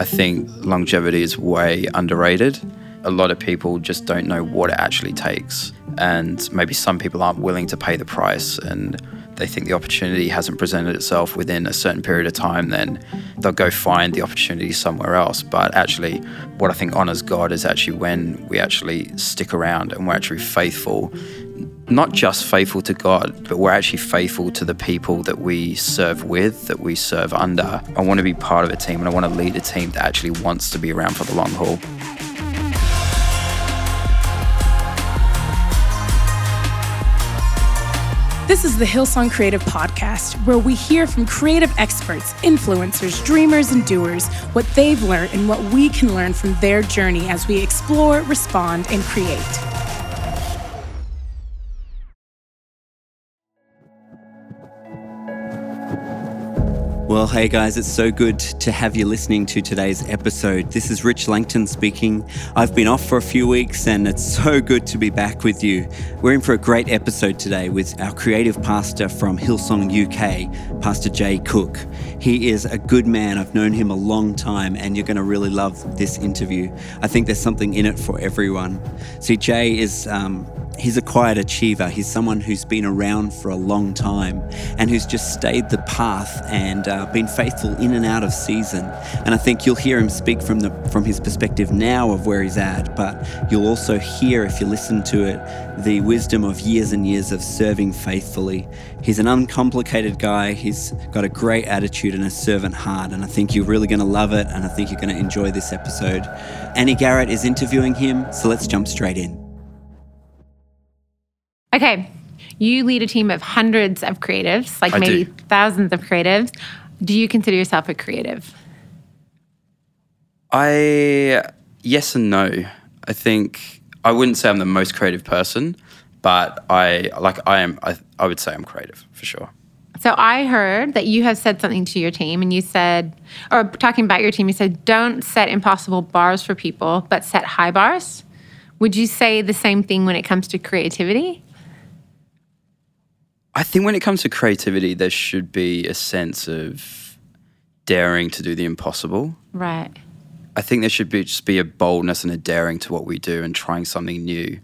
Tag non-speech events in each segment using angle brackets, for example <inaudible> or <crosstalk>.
I think longevity is way underrated. A lot of people just don't know what it actually takes. And maybe some people aren't willing to pay the price and they think the opportunity hasn't presented itself within a certain period of time, then they'll go find the opportunity somewhere else. But actually, what I think honors God is actually when we actually stick around and we're actually faithful not just faithful to God, but we're actually faithful to the people that we serve with, that we serve under. I want to be part of a team and I want to lead a team that actually wants to be around for the long haul. This is the Hillsong Creative Podcast, where we hear from creative experts, influencers, dreamers, and doers what they've learned and what we can learn from their journey as we explore, respond, and create. Well, hey guys, it's so good to have you listening to today's episode. This is Rich Langton speaking. I've been off for a few weeks and it's <laughs> so good to be back with you. We're in for a great episode today with our creative pastor from Hillsong UK, Pastor Jay Cook. He is a good man. I've known him a long time and you're going to really love this interview. I think there's something in it for everyone. See, Jay is um, He's a quiet achiever. He's someone who's been around for a long time and who's just stayed the path and uh, been faithful in and out of season. And I think you'll hear him speak from the from his perspective now of where he's at, but you'll also hear if you listen to it the wisdom of years and years of serving faithfully. He's an uncomplicated guy. He's got a great attitude and a servant heart, and I think you're really going to love it. And I think you're going to enjoy this episode. Annie Garrett is interviewing him, so let's jump straight in. Okay. You lead a team of hundreds of creatives, like I maybe do. thousands of creatives. Do you consider yourself a creative? I yes and no. I think I wouldn't say I'm the most creative person, but I like I am. I, I would say I'm creative for sure. So I heard that you have said something to your team, and you said, or talking about your team, you said, don't set impossible bars for people, but set high bars. Would you say the same thing when it comes to creativity? I think when it comes to creativity, there should be a sense of daring to do the impossible. Right. I think there should be just be a boldness and a daring to what we do and trying something new.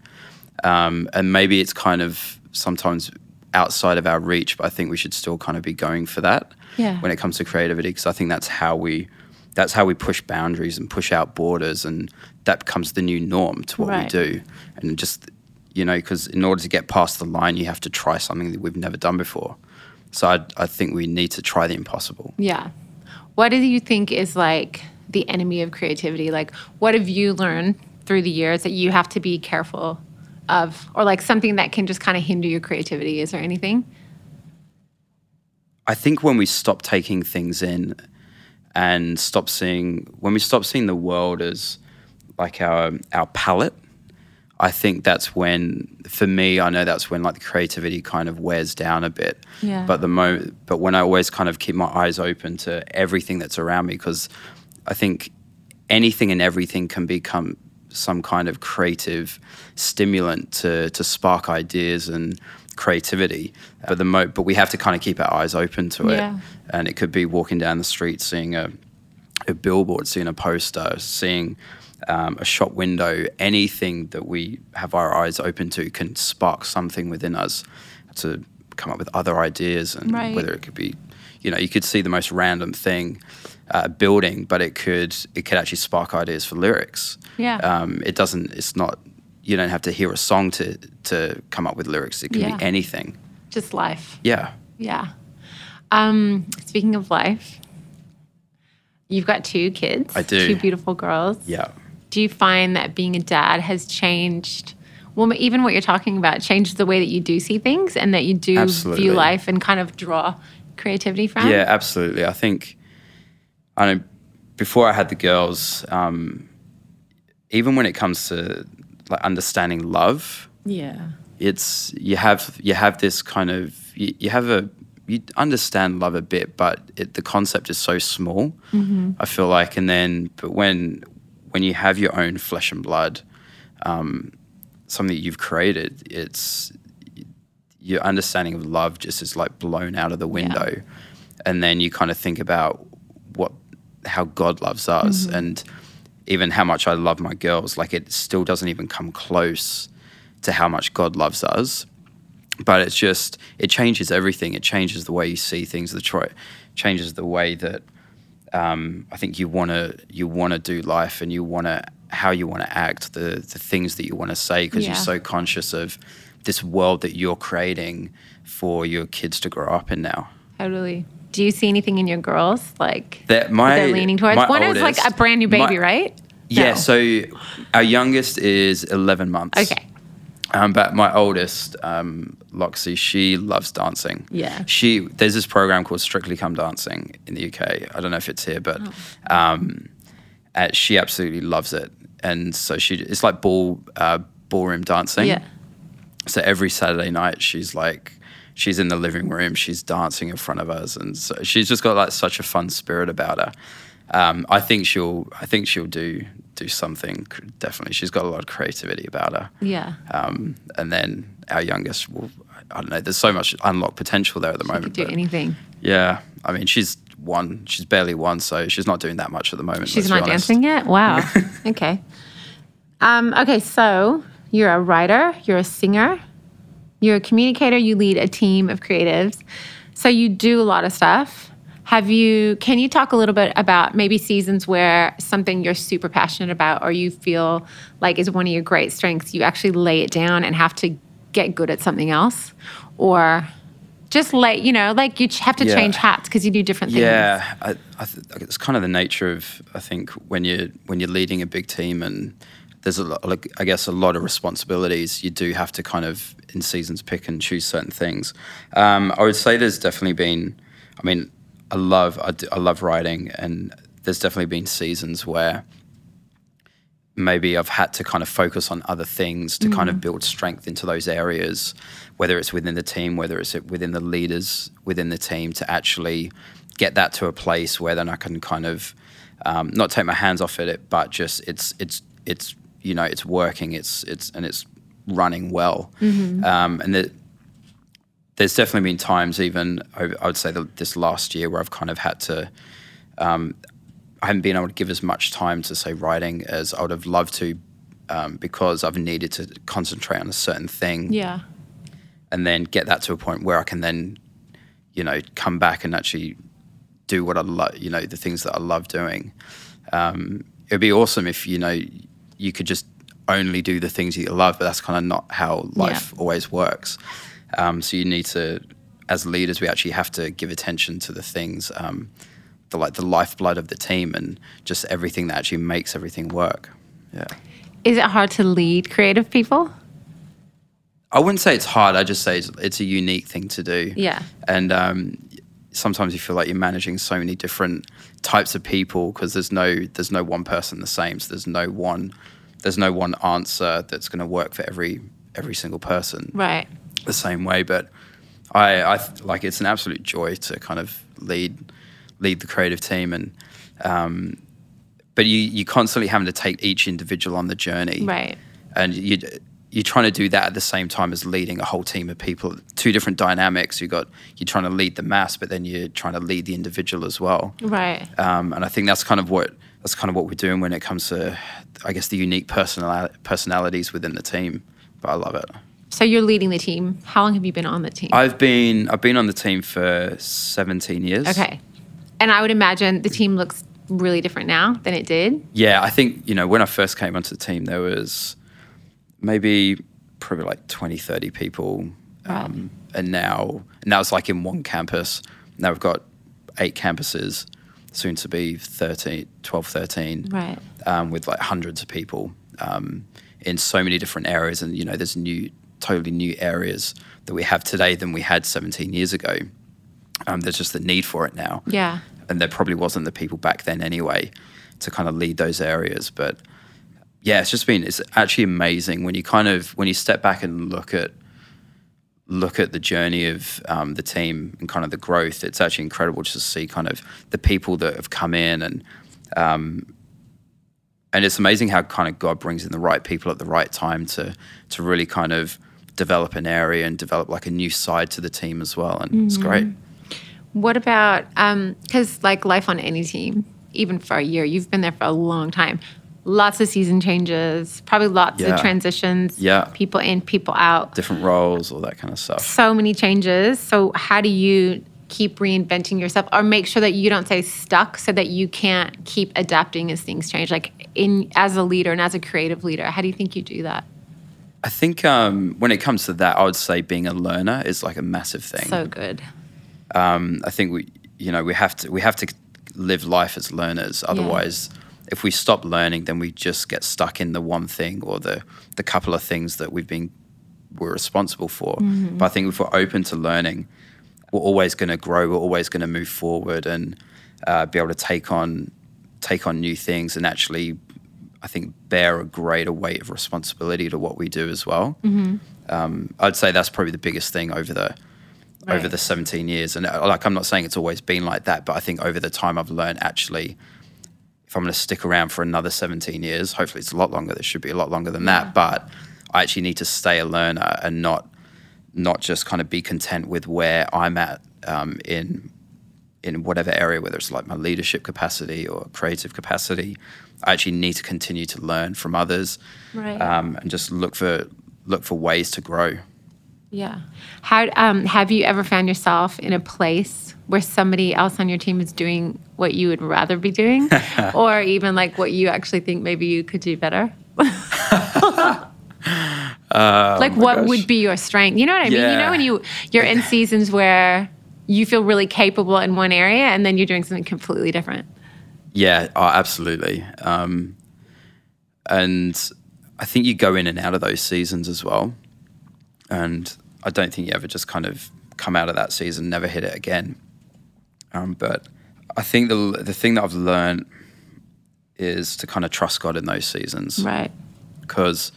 Um, and maybe it's kind of sometimes outside of our reach, but I think we should still kind of be going for that Yeah. when it comes to creativity because I think that's how we that's how we push boundaries and push out borders and that becomes the new norm to what Right. we do and just you know because in order to get past the line you have to try something that we've never done before so I, I think we need to try the impossible Yeah. What do you think is like the enemy of creativity? Like, what have you learned through the years that you have to be careful of, or like something that can just kind of hinder your creativity? Is there anything? I think when we stop taking things in and stop seeing when we stop seeing the world as like our our palette, I think that's when for me I know that's when like the creativity kind of wears down a bit. Yeah. But the moment but when I always kind of keep my eyes open to everything that's around me because I think anything and everything can become some kind of creative stimulant to to spark ideas and creativity. But the mo- but we have to kind of keep our eyes open to it. Yeah. And it could be walking down the street, seeing a a billboard, seeing a poster, seeing um, a shop window, anything that we have our eyes open to can spark something within us to come up with other ideas. And Right. whether it could be, you know, you could see the most random thing, uh, building, but it could it could actually spark ideas for lyrics. Yeah. Um, it doesn't. It's not. You don't have to hear a song to to come up with lyrics. It can Yeah. be anything. Just life. Yeah. Yeah. Um, speaking of life, you've got two kids. I do. Two beautiful girls. Yeah. Do you find that being a dad has changed? Well, even what you're talking about changed the way that you do see things and that you do Absolutely. view life and kind of draw creativity from. Yeah, absolutely. I think I know before I had the girls, um, even when it comes to like understanding love, Yeah. it's you have you have this kind of you, you have a you understand love a bit, but it, the concept is so small. I feel like, and then but when when you have your own flesh and blood, um, something that you've created, it's your understanding of love just is like blown out of the window, and then you kind of think about what how God loves us and even how much I love my girls. Like it still doesn't even come close to how much God loves us. But it's just it changes everything. It changes the way you see things. The tro- changes the way that um, I think you want to you want to do life and you want to how you want to act, the the things that you want to say because Yeah. you're so conscious of this world that you're creating for your kids to grow up in now. Totally. Do you see anything in your girls like That my they're leaning towards? One is like a brand new baby, my- right? Yeah, No. so our youngest is 11 months. Okay. Um, but my oldest, um, Loxy, she loves dancing. Yeah. She there's this program called Strictly Come Dancing in the UK. I don't know if it's here, but um, uh, she absolutely loves it. And so she it's like ball uh, ballroom dancing. Yeah. So every Saturday night, she's like, she's in the living room, she's dancing in front of us, and so she's just got like such a fun spirit about her. Um, I think she'll, I think she'll do do something. Definitely, she's got a lot of creativity about her. Yeah. Um, and then our youngest will, I don't know. There's so much unlocked potential there at the Could moment. do but anything. Yeah, I mean, she's one. She's barely one, so she's not doing that much at the moment. She's not dancing yet? Wow. <laughs> okay. Um, okay, so you're a writer, you're a singer, you're a communicator, you lead a team of creatives. So you do a lot of stuff. Have you can you talk a little bit about maybe seasons where something you're super passionate about or you feel like is one of your great strengths, you actually lay it down and have to get good at something else? Or just lay, you know, like you have to Yeah. change hats because you do different things. Yeah, I, I th- it's kind of the nature of I think when you when you're leading a big team and there's a lot, like, I guess a lot of responsibilities. You do have to kind of in seasons pick and choose certain things. Um, I would say there's definitely been. I mean, I love I, do- I love writing, and there's definitely been seasons where maybe I've had to kind of focus on other things to kind of build strength into those areas, whether it's within the team, whether it's within the leaders within the team, to actually get that to a place where then I can kind of um, not take my hands off it, but just it's it's it's you know it's working, it's it's and it's running well, um, and the, there's definitely been times, even I I would say this last year, where I've kind of had to. Um, I haven't been able to give as much time to say writing as I would have loved to, um, because I've needed to concentrate on a certain thing, Yeah. and then get that to a point where I can then, you know, come back and actually do what I love. You know, the things that I love doing. Um, it'd be awesome if you know you could just only do the things that you love, but that's kind of not how life always works. Um, so you need to, as leaders, we actually have to give attention to the things, um, the like the lifeblood of the team, and just everything that actually makes everything work. Yeah. Is it hard to lead creative people? I wouldn't say it's hard. I just say it's, it's a unique thing to do. Yeah. And um, sometimes you feel like you're managing so many different types of people because there's no there's no one person the same. So there's no one there's no one answer that's going to work for every every single person Right. The same way. But I, I like it's an absolute joy to kind of lead lead the creative team and. Um, but you you constantly having to take each individual on the journey, Right. and you you're trying to do that at the same time as leading a whole team of people. Two different dynamics. You got you're trying to lead the mass, but then you're trying to lead the individual as well. Right. Um, and I think that's kind of what that's kind of what we're doing when it comes to, I guess, the unique personali- personalities within the team. But I love it. So you're leading the team. How long have you been on the team? I've been I've been on the team for 17 years. okay. And I would imagine the team looks really different now than it did. Yeah, I think, you know, when I first came onto the team, there was maybe probably like 20, 30 people. Um, and now, and that was like in one campus. Now we've got eight campuses, soon to be 13, 12, 13, Right. um, with like hundreds of people um, in so many different areas. And, you know, there's new, totally new areas that we have today than we had 17 years ago. Um, there's just the need for it now Yeah. and there probably wasn't the people back then anyway to kind of lead those areas but yeah it's just been it's actually amazing when you kind of when you step back and look at look at the journey of um, the team and kind of the growth it's actually incredible just to see kind of the people that have come in and um, and it's amazing how kind of God brings in the right people at the right time to to really kind of develop an area and develop like a new side to the team as well and it's mm-hmm. great What about um, because like life on any team, even for a year, you've been there for a long time. Lots of season changes, probably lots Yeah. of transitions. Yeah. people in, people out. Different roles, all that kind of stuff. So many changes. So how do you keep reinventing yourself, or make sure that you don't stay stuck, so that you can't keep adapting as things change? Like in as a leader and as a creative leader, how do you think you do that? I think um, when it comes to that, I would say being a learner is like a massive thing. So good. um, I think we, you know, we have to we have to live life as learners. Otherwise, if we stop learning, then we just get stuck in the one thing or the the couple of things that we've been we're responsible for. But I think if we're open to learning, we're always going to grow. We're always going to move forward and uh, be able to take on take on new things and actually, I think, bear a greater weight of responsibility to what we do as well. Um, I'd say that's probably the biggest thing over the over the 17 years. And uh, like, I'm not saying it's always been like that, but I think over the time I've learned actually, if I'm going to stick around for another 17 years, hopefully it's a lot longer. This should be a lot longer than that. But I actually need to stay a learner and not not just kind of be content with where I'm at um, in in whatever area, whether it's like my leadership capacity or creative capacity. I actually need to continue to learn from others Right. um, and just look for look for ways to grow. Yeah. How um, have you ever found yourself in a place where somebody else on your team is doing what you would rather be doing, <laughs> or even like what you actually think maybe you could do better? <laughs> like what gosh. would be your strength? You know what I mean? You know when you you're in seasons where you feel really capable in one area and then you're doing something completely different. Yeah, oh, absolutely. Um, and I think you go in and out of those seasons as well. And I don't think you ever just kind of come out of that season, never hit it again. Um, but I think the the thing that I've learned is to kind of trust God in those seasons Right. because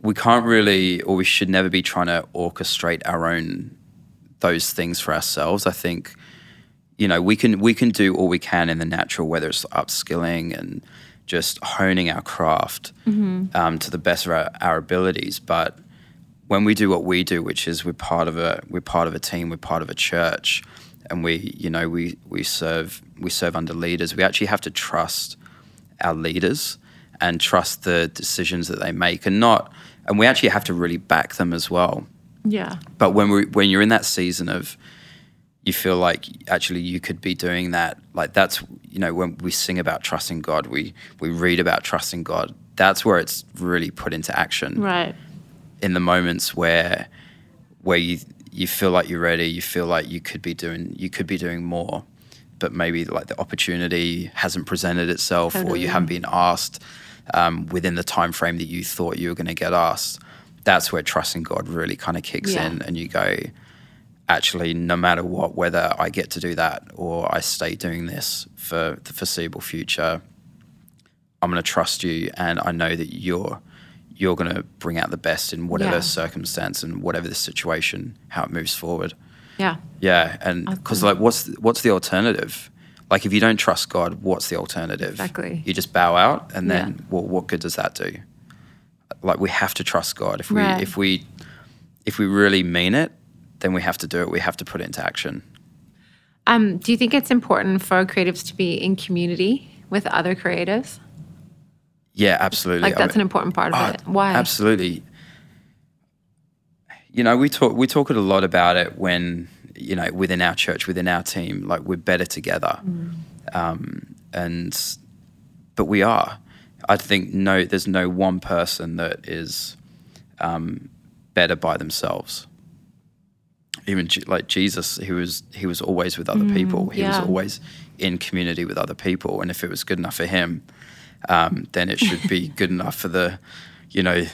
we can't really or we should never be trying to orchestrate our own those things for ourselves i think you know we can we can do all we can in the natural whether it's upskilling and just honing our craft um, to the best of our, our abilities. But when we do what we do which is we're part of a we're part of a team we're part of a church and we you know we we serve we serve under leaders we actually have to trust our leaders and trust the decisions that they make and not and we actually have to really back them as well. Yeah. but when we when you're in that season of you feel like actually you could be doing that like that's you know when we sing about trusting god we we read about trusting god that's where it's really put into action Right. in the moments where where you you feel like you're ready, you feel like you could be doing you could be doing more, but maybe like the opportunity hasn't presented itself, or you haven't been asked um, within the time frame that you thought you were going to get asked. That's where trusting God really kind of kicks Yeah. in, and you go, actually, no matter what, whether I get to do that or I stay doing this for the foreseeable future, I'm going to trust you, and I know that you're you're going to bring out the best in whatever Yeah. circumstance and whatever the situation, how it moves forward. Yeah. Yeah, and because like, what's what's the alternative? Like, if you don't trust God, what's the alternative? Exactly. You just bow out, and Yeah. then well, what good does that do? Like, we have to trust God. If we Right. if we if we really mean it, then we have to do it. We have to put it into action. Um, do you think it's important for creatives to be in community with other creatives? Yeah, absolutely. Like I that's mean- an important part of Oh, it. Why? Absolutely. You know, we talk we talk a lot about it when you know within our church, within our team, like we're better together, um, and but we are. I think no, there's no one person that is um, better by themselves. Even like Jesus, he was he was always with other people. He was always in community with other people, and if it was good enough for him, um, then it should be <laughs> good enough for the, you know,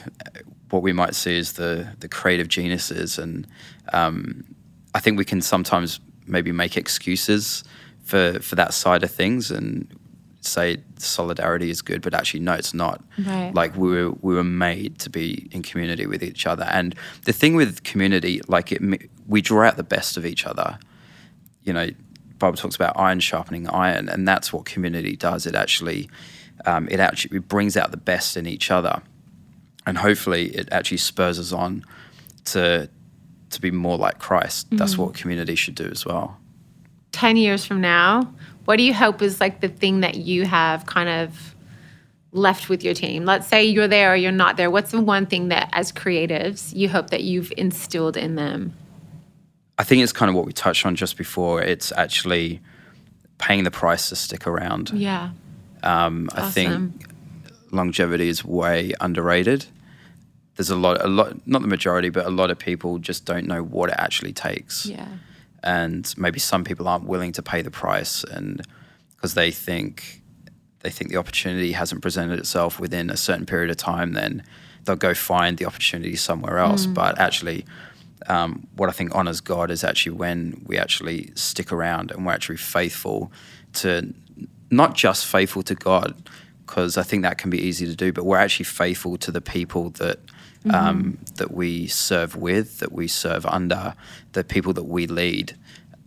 what we might see as the the creative geniuses. And um, I think we can sometimes maybe make excuses for for that side of things and say solidarity is good, but actually no, it's not. Right. Like we were we were made to be in community with each other. And the thing with community, like it, we draw out the best of each other you know, Bible talks about iron sharpening iron, and that's what community does. It actually, um, it actually it brings out the best in each other, and hopefully, it actually spurs us on to to be more like Christ. That's what community should do as well. 10 years from now, what do you hope is like the thing that you have kind of left with your team? Let's say you're there or you're not there. What's the one thing that, as creatives, you hope that you've instilled in them? I think it's kind of what we touched on just before. It's actually paying the price to stick around. Yeah. Um, I think longevity is way underrated. There's a lot, a lot, not the majority, but a lot of people just don't know what it actually takes. Yeah. and maybe some people aren't willing to pay the price and because they think they think the opportunity hasn't presented itself within a certain period of time then they'll go find the opportunity somewhere else but actually um, what i think honors god is actually when we actually stick around and we're actually faithful to not just faithful to god because i think that can be easy to do but we're actually faithful to the people that um, that we serve with, that we serve under, the people that we lead.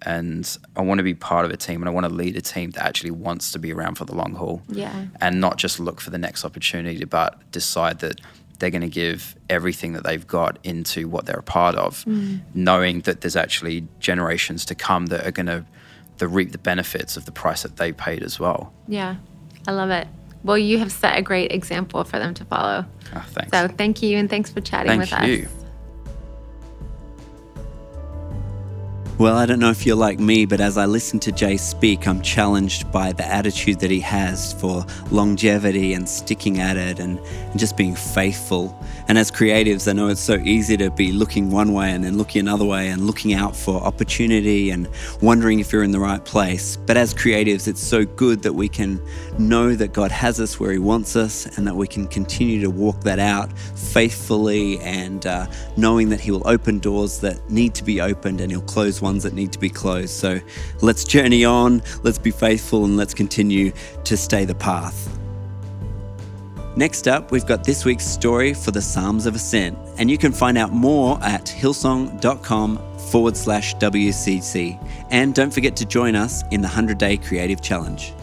And I want to be part of a team and I want to lead a team that actually wants to be around for the long haul. Yeah. And not just look for the next opportunity, but decide that they're going to give everything that they've got into what they're a part of, mm. knowing that there's actually generations to come that are going to the reap the benefits of the price that they paid as well. Yeah. I love it. Well, you have set a great example for them to follow. Oh, thanks. So thank you and thanks for chatting Thank with you. us. Well, I don't know if you're like me, but as I listen to Jay speak, I'm challenged by the attitude that he has for longevity and sticking at it and, and just being faithful. And as creatives, I know it's so easy to be looking one way and then looking another way and looking out for opportunity and wondering if you're in the right place. But as creatives, it's so good that we can know that God has us where He wants us and that we can continue to walk that out faithfully and uh, knowing that He will open doors that need to be opened and He'll close ones that need to be closed. So let's journey on, let's be faithful, and let's continue to stay the path. Next up, we've got this week's story for the Psalms of Ascent, and you can find out more at hillsong.com forward slash WCC. And don't forget to join us in the 100 Day Creative Challenge.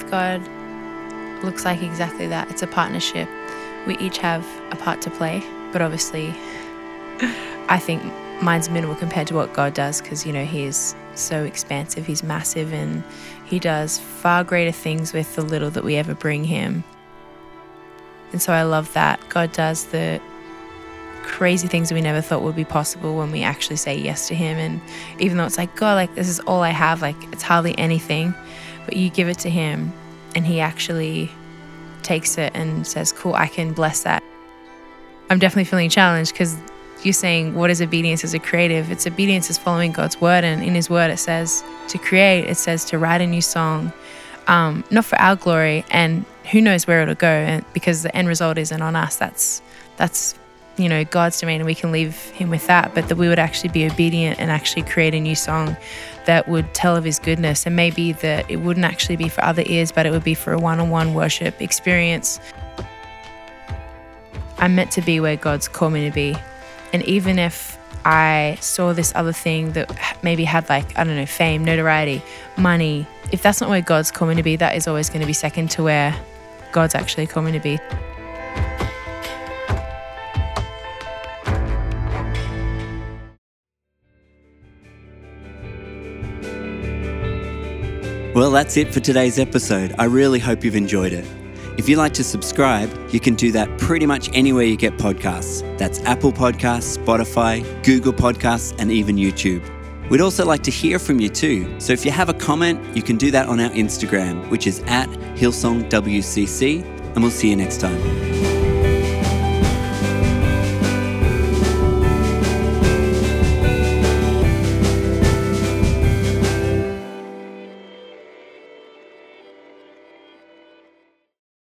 With God looks like exactly that. It's a partnership. We each have a part to play, but obviously, I think mine's minimal compared to what God does because, you know, He is so expansive, He's massive, and He does far greater things with the little that we ever bring Him. And so I love that. God does the crazy things we never thought would be possible when we actually say yes to Him. And even though it's like, God, like, this is all I have, like, it's hardly anything but you give it to him and he actually takes it and says, Cool, I can bless that. I'm definitely feeling challenged because you're saying, What is obedience as a creative? It's obedience is following God's word. And in his word, it says to create, it says to write a new song, um, not for our glory. And who knows where it'll go and because the end result isn't on us. That's, that's, you know, God's domain and we can leave him with that, but that we would actually be obedient and actually create a new song that would tell of his goodness. And maybe that it wouldn't actually be for other ears, but it would be for a one on one worship experience. I'm meant to be where God's called me to be. And even if I saw this other thing that maybe had like, I don't know, fame, notoriety, money, if that's not where God's called me to be, that is always going to be second to where God's actually called me to be. Well, that's it for today's episode. I really hope you've enjoyed it. If you'd like to subscribe, you can do that pretty much anywhere you get podcasts. That's Apple Podcasts, Spotify, Google Podcasts, and even YouTube. We'd also like to hear from you too. So if you have a comment, you can do that on our Instagram, which is at HillsongWCC, and we'll see you next time.